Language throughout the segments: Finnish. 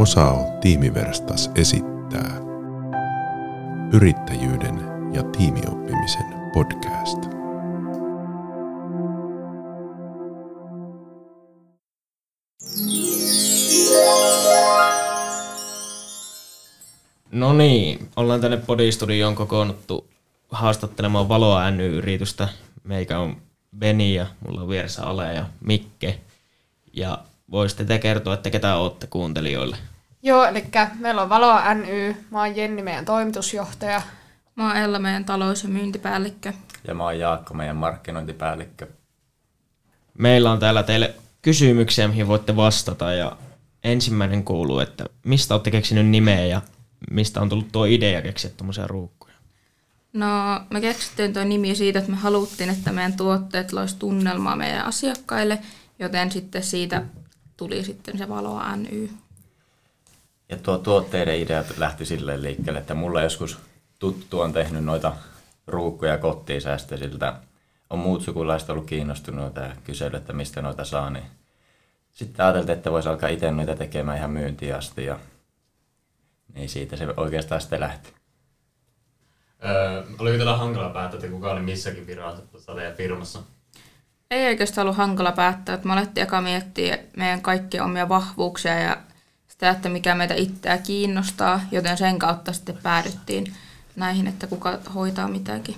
Osao Tiimiverstas esittää Yrittäjyyden ja tiimioppimisen podcast. No niin, ollaan tänne Podistudioon kokoonnuttu haastattelemaan Valoa NY-yritystä. Meikä on Beni ja mulla on vieressä Ale ja Mikke. Ja voisitte te kertoa, että ketä olette kuuntelijoille? Joo, eli meillä on Valoa NY, mä oon Jenni, meidän toimitusjohtaja. Mä oon Ella, meidän talous- ja myyntipäällikkö. Ja mä oon Jaakko, meidän markkinointipäällikkö. Meillä on täällä teille kysymyksiä, mihin voitte vastata. Ja ensimmäinen kuuluu, että mistä olette keksinyt nimeä ja mistä on tullut tuo idea keksiä tuommoisia ruukkuja? No, me keksittiin tuo nimi siitä, että me haluttiin, että meidän tuotteet lois tunnelmaa meidän asiakkaille, joten sitten siitä tuli sitten se Valoa NY. Ja tuo tuotteiden idea lähti silleen liikkeelle, että mulla joskus tuttu on tehnyt noita ruukkuja kotiin säästöisiltä. On muut sukulaiset ollut kiinnostuneita ja kysellyt, että mistä noita saa. Niin sitten ajateltiin, että voisi alkaa itse noita tekemään ihan myyntiin asti. Ja niin siitä se oikeastaan sitten lähti. Öö, oliko teillä hankala päättää, että kuka oli missäkin virassa teidän firmassa? Ei oikeastaan ollut hankala päättää, että me alettiin eka miettiä meidän kaikkia omia vahvuuksia ja sitä, että mikä meitä itseä kiinnostaa, joten sen kautta sitten päädyttiin näihin, että kuka hoitaa mitäkin.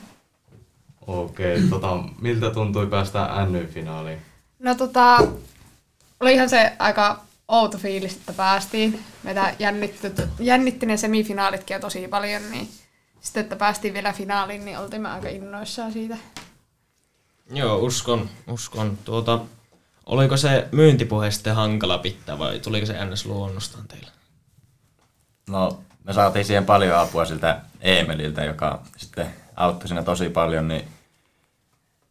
Okei, tota, miltä tuntui päästä NY-finaaliin? No tota, olihan se aika outo fiilis, että päästiin. Meitä jännitti, jännitti ne semifinaalitkin jo tosi paljon, niin sitten, että päästiin vielä finaaliin, niin oltiin aika innoissaan siitä. Joo, uskon, uskon. Tuota, oliko se myyntipuhe sitten hankala pitää vai tuliko se ns. luonnostaan teille? No, me saatiin siihen paljon apua siltä Eemeliltä, joka sitten auttoi siinä tosi paljon, niin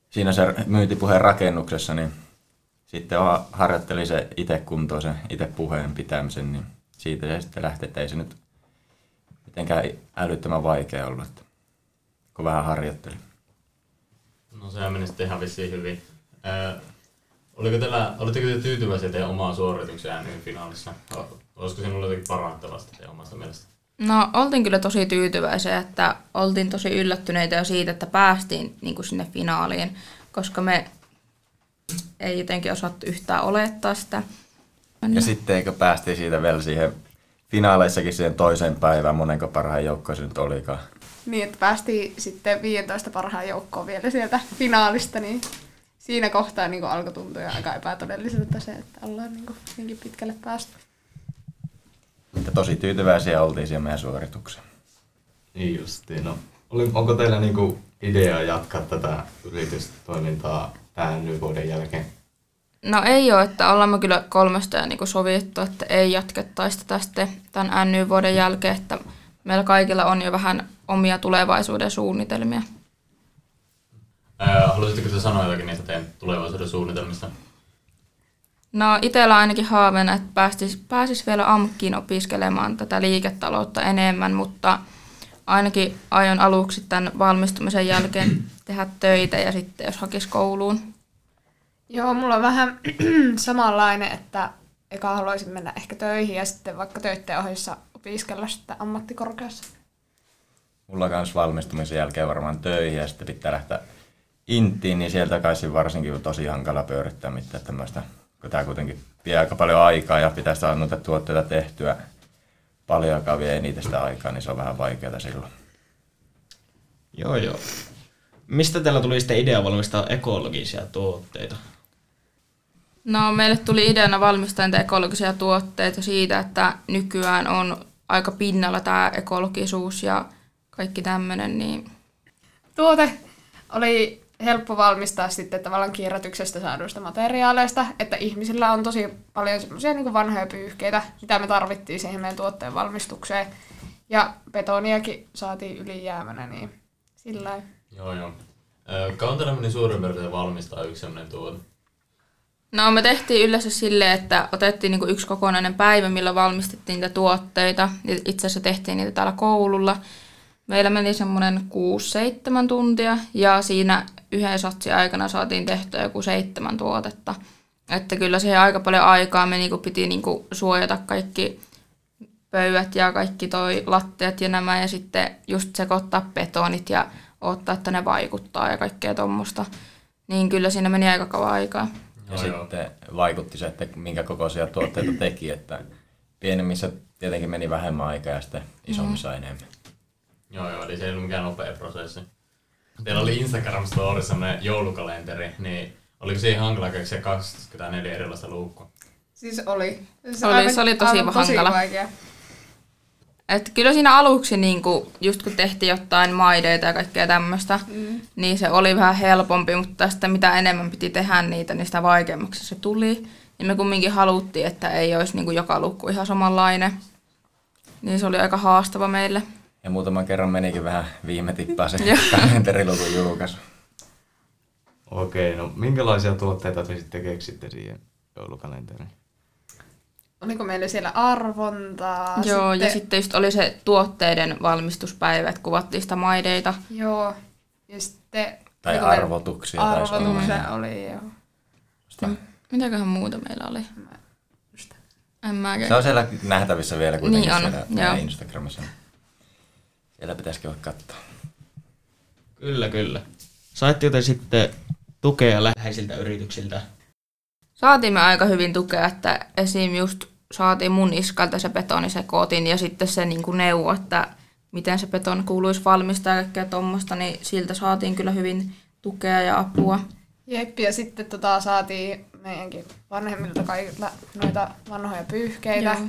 siinä se myyntipuheen rakennuksessa, niin sitten harjoittelin se itse kuntoisen, itse puheen pitämisen, niin siitä se sitten lähti, että ei se nyt mitenkään älyttömän vaikea ollut, että kun vähän harjoittelin. No sehän meni sitten ihan vissiin hyvin. Öö, oliko teillä, olitteko te tyytyväisiä teidän omaan suoritukseen finaalissa? Olisiko sinulla jotenkin parannettavasti teidän omasta mielestä? No oltiin kyllä tosi tyytyväisiä, että oltiin tosi yllättyneitä jo siitä, että päästiin niin kuin sinne finaaliin, koska me ei jotenkin osattu yhtään olettaa sitä. Ja sitten eikö päästiin siitä vielä siihen finaaleissakin siihen toiseen päivään, monenko parhaan joukkoon se nyt olikaan. Niin, että päästiin sitten 15 parhaan joukkoon vielä sieltä finaalista, niin siinä kohtaa niin alkoi tuntua aika epätodelliselta se, että ollaan niin kuin, pitkälle päästy. Että tosi tyytyväisiä oltiin siihen meidän suoritukseen. Niin justiin. No, oli, onko teillä niinku idea jatkaa tätä yritystoimintaa tämän vuoden jälkeen? No ei ole, että ollaan me kyllä kolmesta jo niin sovittu, että ei jatkettaisi tätä sitten tämän NY-vuoden jälkeen, että meillä kaikilla on jo vähän omia tulevaisuuden suunnitelmia. Ää, haluaisitteko te sanoa jotakin niistä teidän tulevaisuuden suunnitelmista? No itsellä ainakin haaveena, että pääsis, pääsis vielä AMKkiin opiskelemaan tätä liiketaloutta enemmän, mutta ainakin aion aluksi tämän valmistumisen jälkeen tehdä töitä ja sitten jos hakisi kouluun. Joo, mulla on vähän samanlainen, että eka haluaisin mennä ehkä töihin ja sitten vaikka töiden ohessa opiskella sitten ammattikorkeassa. Mulla kans valmistumisen jälkeen varmaan töihin ja sitten pitää lähteä intiin, niin sieltä kai varsinkin tosi hankala pyörittää mitään tämmöistä, kun tämä kuitenkin vie aika paljon aikaa ja pitää saada noita tuotteita tehtyä paljon aikaa vie niitä sitä aikaa, niin se on vähän vaikeaa silloin. Joo, joo. Mistä teillä tuli sitten idea valmistaa ekologisia tuotteita? No meille tuli ideana valmistaa niitä ekologisia tuotteita siitä, että nykyään on aika pinnalla tämä ekologisuus ja kaikki tämmöinen. Niin... Tuote oli helppo valmistaa sitten tavallaan kierrätyksestä saaduista materiaaleista, että ihmisillä on tosi paljon semmoisia niin vanhoja pyyhkeitä, mitä me tarvittiin siihen meidän tuotteen valmistukseen. Ja betoniakin saatiin ylijäämänä, niin sillä Joo, joo. Kauan teillä meni suurin piirtein valmistaa yksi sellainen tuote? No me tehtiin yleensä silleen, että otettiin niinku yksi kokonainen päivä, millä valmistettiin niitä tuotteita. Itse asiassa tehtiin niitä täällä koululla. Meillä meni semmoinen 6-7 tuntia ja siinä yhden satsin aikana saatiin tehtyä joku seitsemän tuotetta. Että kyllä siihen aika paljon aikaa meni, kun piti niinku suojata kaikki pöydät ja kaikki toi lattiat ja nämä ja sitten just sekoittaa betonit ja ottaa, että ne vaikuttaa ja kaikkea tuommoista. Niin kyllä siinä meni aika kauan aikaa. Ja Joo, joo. sitten vaikutti se, että minkä kokoisia tuotteita teki, että pienemmissä tietenkin meni vähemmän aikaa ja sitten isommissa mm. enemmän. Joo, joo, eli se ei ollut mikään nopea prosessi. Teillä oli Instagram Story semmoinen joulukalenteri, niin oliko siihen hankala keksiä 24 erilaista luukkua? Siis oli. Se Oli, se oli tosi aivan hankala. vaikea. Et kyllä siinä aluksi, niin kun, just kun tehtiin jotain maideita ja kaikkea tämmöistä, mm. niin se oli vähän helpompi, mutta sitten mitä enemmän piti tehdä niitä, niin sitä vaikeammaksi se tuli. Ja me kumminkin haluttiin, että ei olisi niin kuin joka lukku ihan samanlainen. Niin se oli aika haastava meille. Ja muutaman kerran menikin vähän viime tippaa se Joo. kalenteriluvun julkaisu. Okei, no minkälaisia tuotteita te sitten keksitte siihen joulukalenteriin? Oliko meillä siellä arvontaa? Joo, ja sitten just oli se tuotteiden valmistuspäivä, että kuvattiin sitä maideita. Joo. Ja sitten... Tai arvotuksia taisi. Arvotuksia oli, joo. Sitä- Mitäköhän muuta meillä oli? En mäkään. Se on siellä nähtävissä vielä kuitenkin Niin on, siellä joo. meidän Instagramissa. Siellä pitäisi käydä katsoa. Kyllä, kyllä. Saitteko te sitten tukea läheisiltä yrityksiltä? Saatiin me aika hyvin tukea, että esim. just saatiin mun iskalta se betonisekotin ja sitten se niin kuin neuvo, että miten se beton kuuluisi valmistaa ja kaikkea tuommoista, niin siltä saatiin kyllä hyvin tukea ja apua. Jep, ja sitten tota, saatiin meidänkin vanhemmilta kaikilta noita vanhoja pyyhkeitä. Joo.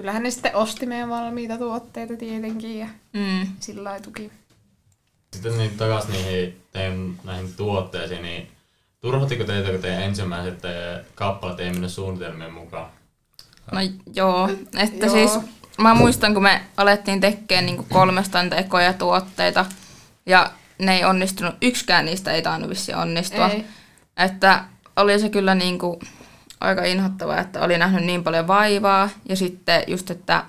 Kyllähän ne sitten osti meidän valmiita tuotteita tietenkin ja Mm. sillä lailla tuki. Sitten niin takas niihin teidän näihin tuotteisiin, niin turhottiko teitä, kun teidän ensimmäiset eh, kappaleet ei mennyt suunnitelmien mukaan? No joo, että Joo. siis mä muistan, kun me alettiin tekemään niin kolmesta niitä ekoja tuotteita ja ne ei onnistunut, yksikään niistä ei tainnut vissiin onnistua. Ei. Että oli se kyllä niin kuin aika inhottavaa, että oli nähnyt niin paljon vaivaa ja sitten just, että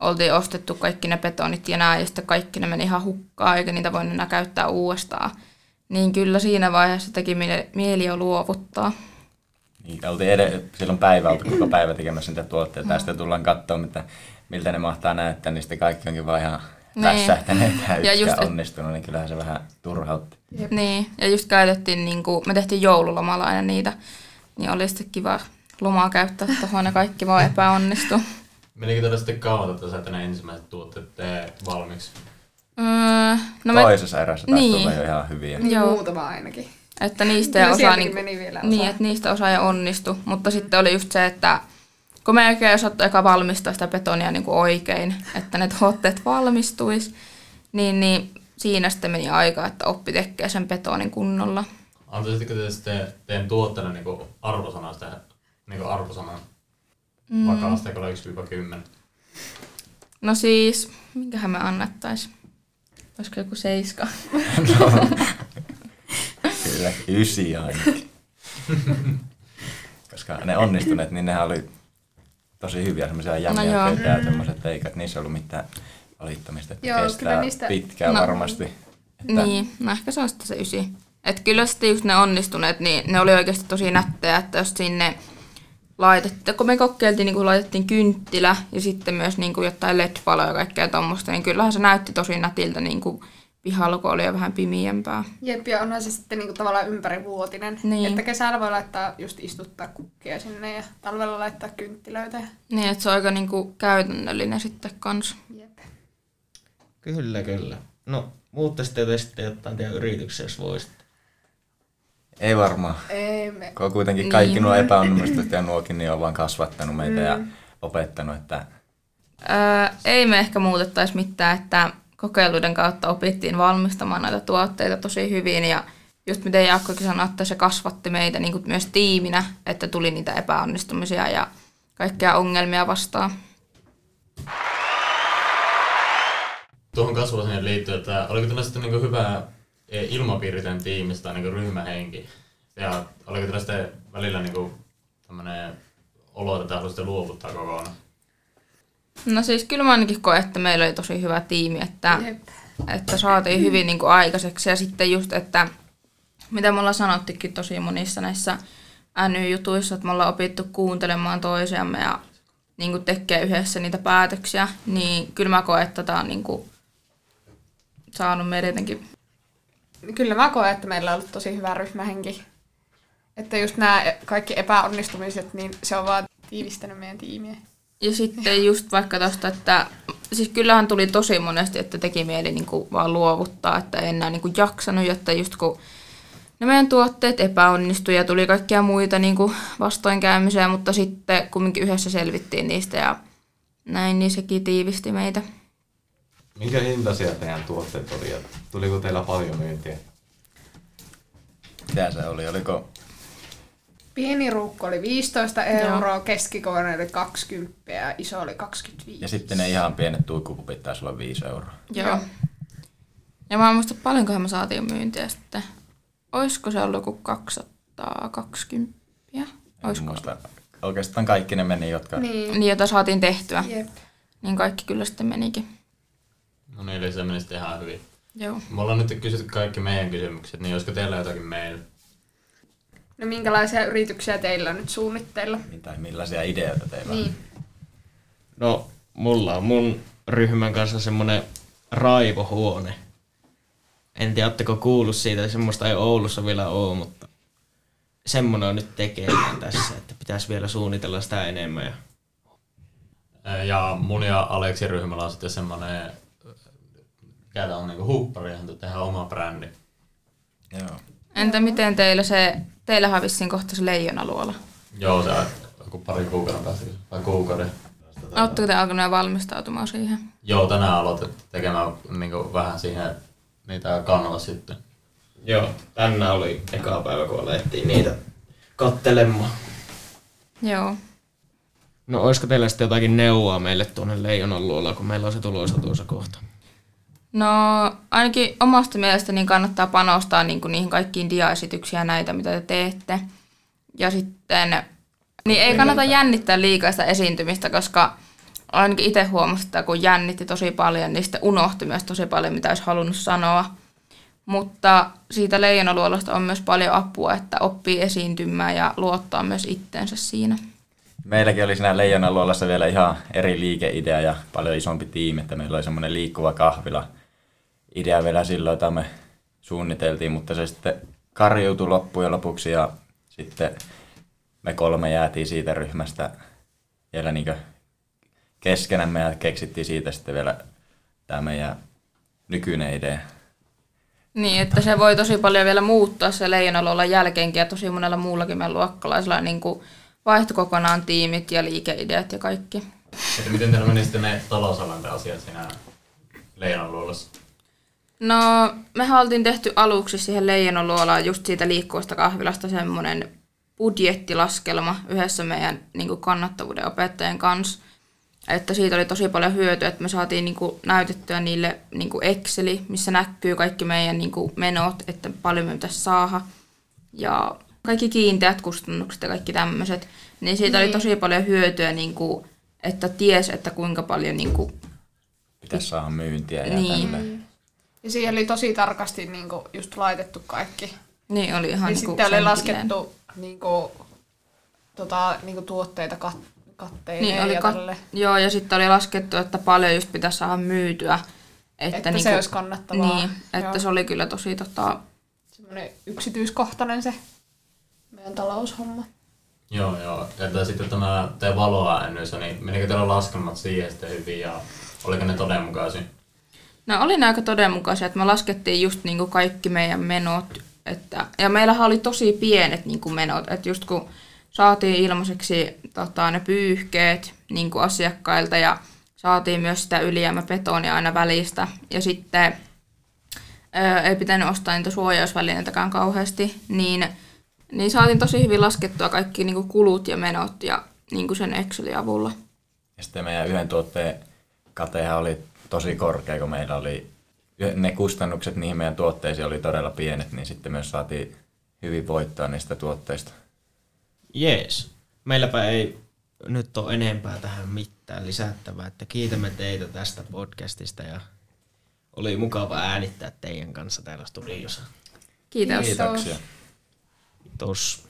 oltiin ostettu kaikki ne betonit ja nää ja sitten kaikki ne meni ihan hukkaan eikä niitä voinut enää käyttää uudestaan. Niin kyllä siinä vaiheessa teki mie- mieli jo luovuttaa. Niin, oltiin ed- silloin päivä oltu koko päivä tekemässä niitä tuotteita ja sitten tullaan katsomaan, että miltä ne mahtaa näyttää, niin sitten kaikki onkin vaan ihan Niin. vässähtäneet ja just, et- onnistunut, niin kyllähän se vähän turhautti. Jep. Niin, ja just käytettiin, niin kuin, me tehtiin joululomalla aina niitä, niin oli sitten kiva lomaa käyttää tuohon ja kaikki vaan epäonnistui. Menikö teillä sitten kauan, että saitte ne ensimmäiset tuotteet valmiiksi? Öö, No no me, Toisessa erässä taisi Niin. tulla jo ihan hyviä. Niin Joo. muutama ainakin. että niistä Kyllä osaa, niin, meni vielä osa. niin, että niistä osaa ja onnistu, mutta sitten oli just se, että kun me ei oikein osattu eka valmistaa sitä betonia niin kuin oikein, että ne tuotteet valmistuis, niin, niin siinä sitten meni aika, että oppi tekee sen betonin kunnolla. Antaisitteko te sitten teidän tuotteelle niin arvosanaa sitä niin arvosanan mm. vakaasta, kun 1-10? No siis, minkähän me annettais? Olisiko joku seiska? Kyllä, ysi ainakin. Koska ne onnistuneet, niin nehän oli tosi hyviä semmoisia No joo. no ja semmoiset eikä niissä ollut mitään valittamista, että Joo, kestää kyllä niistä- pitkään No. varmasti. Että Niin, no ehkä se on sitten se ysi. Että kyllä sitten just ne onnistuneet, niin ne oli oikeasti tosi nättejä, että jos sinne laitettiin, kun me kokeiltiin, niin kun laitettiin kynttilä ja sitten myös niin kuin jotain LED-valoja ja kaikkea tuommoista, niin kyllähän se näytti tosi nätiltä niin kuin pihalla, kun oli jo vähän pimiempää. Jep, ja onhan se sitten niinku tavallaan ympärivuotinen. Niin. Että kesällä voi laittaa just istuttaa kukkia sinne ja talvella laittaa kynttilöitä. Niin, että se on aika niin kuin käytännöllinen sitten kanssa. Jep. Kyllä, kyllä. No, muuttaisitte te sitten jotain teidän yrityksessä, jos voisitte. Ei varmaan. Ei me... Kun kuitenkin kaikki Niin. nuo epäonnistukset ja nuokin niin on vaan kasvattanut meitä ja opettanut, että Öö, ei me ehkä muutettaisi mitään, että kokeiluiden kautta opittiin valmistamaan näitä tuotteita tosi hyvin ja just miten Jaakkokin sanoi, että se kasvatti meitä niin kuin myös tiiminä, että tuli niitä epäonnistumisia ja kaikkea ongelmia vastaan. Tuohon kasvamiseen liittyy, että oliko teillä sitten niin hyvä eh, ilmapiiri tämän tiimistä, niin ryhmähenki? Ja oliko teillä sitten välillä niin tämmöinen olo, että te haluaisitte luovuttaa kokonaan? No siis kyllä mä ainakin koen, että meillä oli tosi hyvä tiimi, että, Jep. että saatiin hyvin niin kuin aikaiseksi ja sitten just, että mitä me ollaan sanottikin tosi monissa näissä NY-jutuissa, että me ollaan opittu kuuntelemaan toisiamme ja niin kuin tekee yhdessä niitä päätöksiä, niin kyllä mä koen, että tämä on niin kuin saanut meidän jotenkin Kyllä mä koen, että meillä on ollut tosi hyvä ryhmähenki. Että just nämä kaikki epäonnistumiset, niin se on vaan tiivistänyt meidän tiimiä. Ja sitten just vaikka tosta, että siis kyllähän tuli tosi monesti, että teki mieli niin kuin vaan luovuttaa, että ei enää niin kuin jaksanut, että just kun ne meidän tuotteet epäonnistui ja tuli kaikkia muita niin kuin vastoinkäymisiä, mutta sitten kumminkin yhdessä selvittiin niistä ja näin, niin sekin tiivisti meitä. Minkä hintaisia teidän tuotteet oli ja tuliko teillä paljon myyntiä? Mitä se oli? Oliko Pieni ruukku oli 15 euroa, keskikokoinen oli 20 ja iso oli 25. Ja sitten ne ihan pienet tuikkukupit taisi olla 5 euroa. Joo. Joo. Ja mä en muista paljonkohan me saatiin myyntiä sitten. Olisiko se ollut joku 220? Olisiko? Muista. Oikeastaan kaikki ne meni, jotka... Niin. Niin, jota saatiin tehtyä. Jep. Niin kaikki kyllä sitten menikin. No niin, eli se meni sitten ihan hyvin. Joo. Me ollaan nyt kysytty kaikki meidän kysymykset, niin olisiko teillä jotakin meillä? No minkälaisia yrityksiä teillä on nyt suunnitteilla? Tai millaisia ideoita teillä on? Niin. No, mulla on mun ryhmän kanssa semmonen raivohuone. En tiedä, ootteko kuullut siitä, semmoista ei Oulussa vielä ole, mutta semmonen on nyt tekeillä tässä, että pitäisi vielä suunnitella sitä enemmän. Ja Ja mun ja Aleksin ryhmällä on sitten semmonen, mikä tää on niinku huppari, johon tehdään oma brändi. Joo. Entä miten teillä se, teillähän vissiin kohta se leijonaluola. Joo, se on joku pari kuukauden päästä, vai kuukauden. Oletteko te alkaneet valmistautumaan siihen? Joo, tänään aloitettu tekemään niinku vähän siihen niitä kannalla sitten. Joo, tänään oli eka päivä, kun alettiin niitä kattelemaan. Joo. No olisiko teillä sitten jotakin neuvoa meille tuonne Leijonan luola, kun meillä on se tulossa tuossa kohta? No ainakin omasta mielestäni kannattaa panostaa niin kuin niihin kaikkiin diaesityksiin ja näitä, mitä te teette. Ja sitten, niin ei kannata jännittää liikaa sitä esiintymistä, koska ainakin itse huomasin, että kun jännitti tosi paljon, niin sitten unohti myös tosi paljon, mitä olisi halunnut sanoa. Mutta siitä leijonaluolasta on myös paljon apua, että oppii esiintymään ja luottaa myös itteensä siinä. Meilläkin oli siinä Leijonan luolassa vielä ihan eri liikeidea ja paljon isompi tiimi, että meillä oli semmoinen liikkuva kahvila idea vielä silloin, jota me suunniteltiin, mutta se sitten karjuutui loppujen lopuksi ja sitten me kolme jäätiin siitä ryhmästä vielä niin keskenämme ja keksittiin siitä sitten vielä tämä meidän nykyinen idea. Niin, että se voi tosi paljon vielä muuttaa se leijonaluolan jälkeenkin ja tosi monella muullakin meidän luokkalaisella niin kuin vaihtoi kokonaan tiimit ja liikeideat ja kaikki. Että miten teillä meni sitten ne talousalan asiat siinä Leijonan luolassa? No, me oltiin tehty aluksi siihen leijonaluolaan just siitä liikkuvasta kahvilasta semmoinen budjettilaskelma yhdessä meidän niin kuin kannattavuuden opettajien kanssa. Että siitä oli tosi paljon hyötyä, että me saatiin niin kuin näytettyä niille niin kuin Exceli, missä näkyy kaikki meidän niin kuin menot, että paljon me pitäisi saada. Ja kaikki kiinteät kustannukset ja kaikki tämmöiset. Niin siitä niin. oli tosi paljon hyötyä, niin kuin, että ties, että kuinka paljon... Niin kuin, Pitäisi saada myyntiä ja Niin. tälleen. Ja siihen oli tosi tarkasti niin kuin, just laitettu kaikki. niin oli ihan Ja niin sitten oli laskettu niin kuin, tota, niin kuin tuotteita kat, katteineen Niin, oli ja kat- tälle. joo, ja sitten oli laskettu, että paljon just pitäisi saada myytyä. Että, Että niinku, se olisi kannattavaa. Niin, että Joo. se oli kyllä tosi tota, Semmoinen yksityiskohtainen se meidän taloushomma. Joo, joo. Että sitten tämä teidän valoäännys, niin menikö teillä laskelmat siihen sitten hyvin ja oliko ne todenmukaisia? No oli ne aika todenmukaisia, että me laskettiin just niinku kaikki meidän menot. Että, ja meillähän oli tosi pienet niinku menot, että just kun saatiin ilmaiseksi tota, ne pyyhkeet niinku asiakkailta ja saatiin myös sitä ylijäämäbetonia aina välistä. Ja sitten ää, ei pitänyt ostaa niitä suojausvälineitäkään kauheasti, niin, niin saatiin tosi hyvin laskettua kaikki niinku kulut ja menot ja niinku sen Excelin avulla. Ja sitten meidän yhden tuotteen katehan oli tosi korkea, kun meillä oli ne kustannukset niihin meidän tuotteisiin oli todella pienet, niin sitten myös saatiin hyvin voittaa niistä tuotteista. Jees. Meilläpä ei nyt ole enempää tähän mitään lisättävää, että kiitämme teitä tästä podcastista ja oli mukava äänittää teidän kanssa täällä studiossa. Kiitos. Kiitoksia. Kiitos.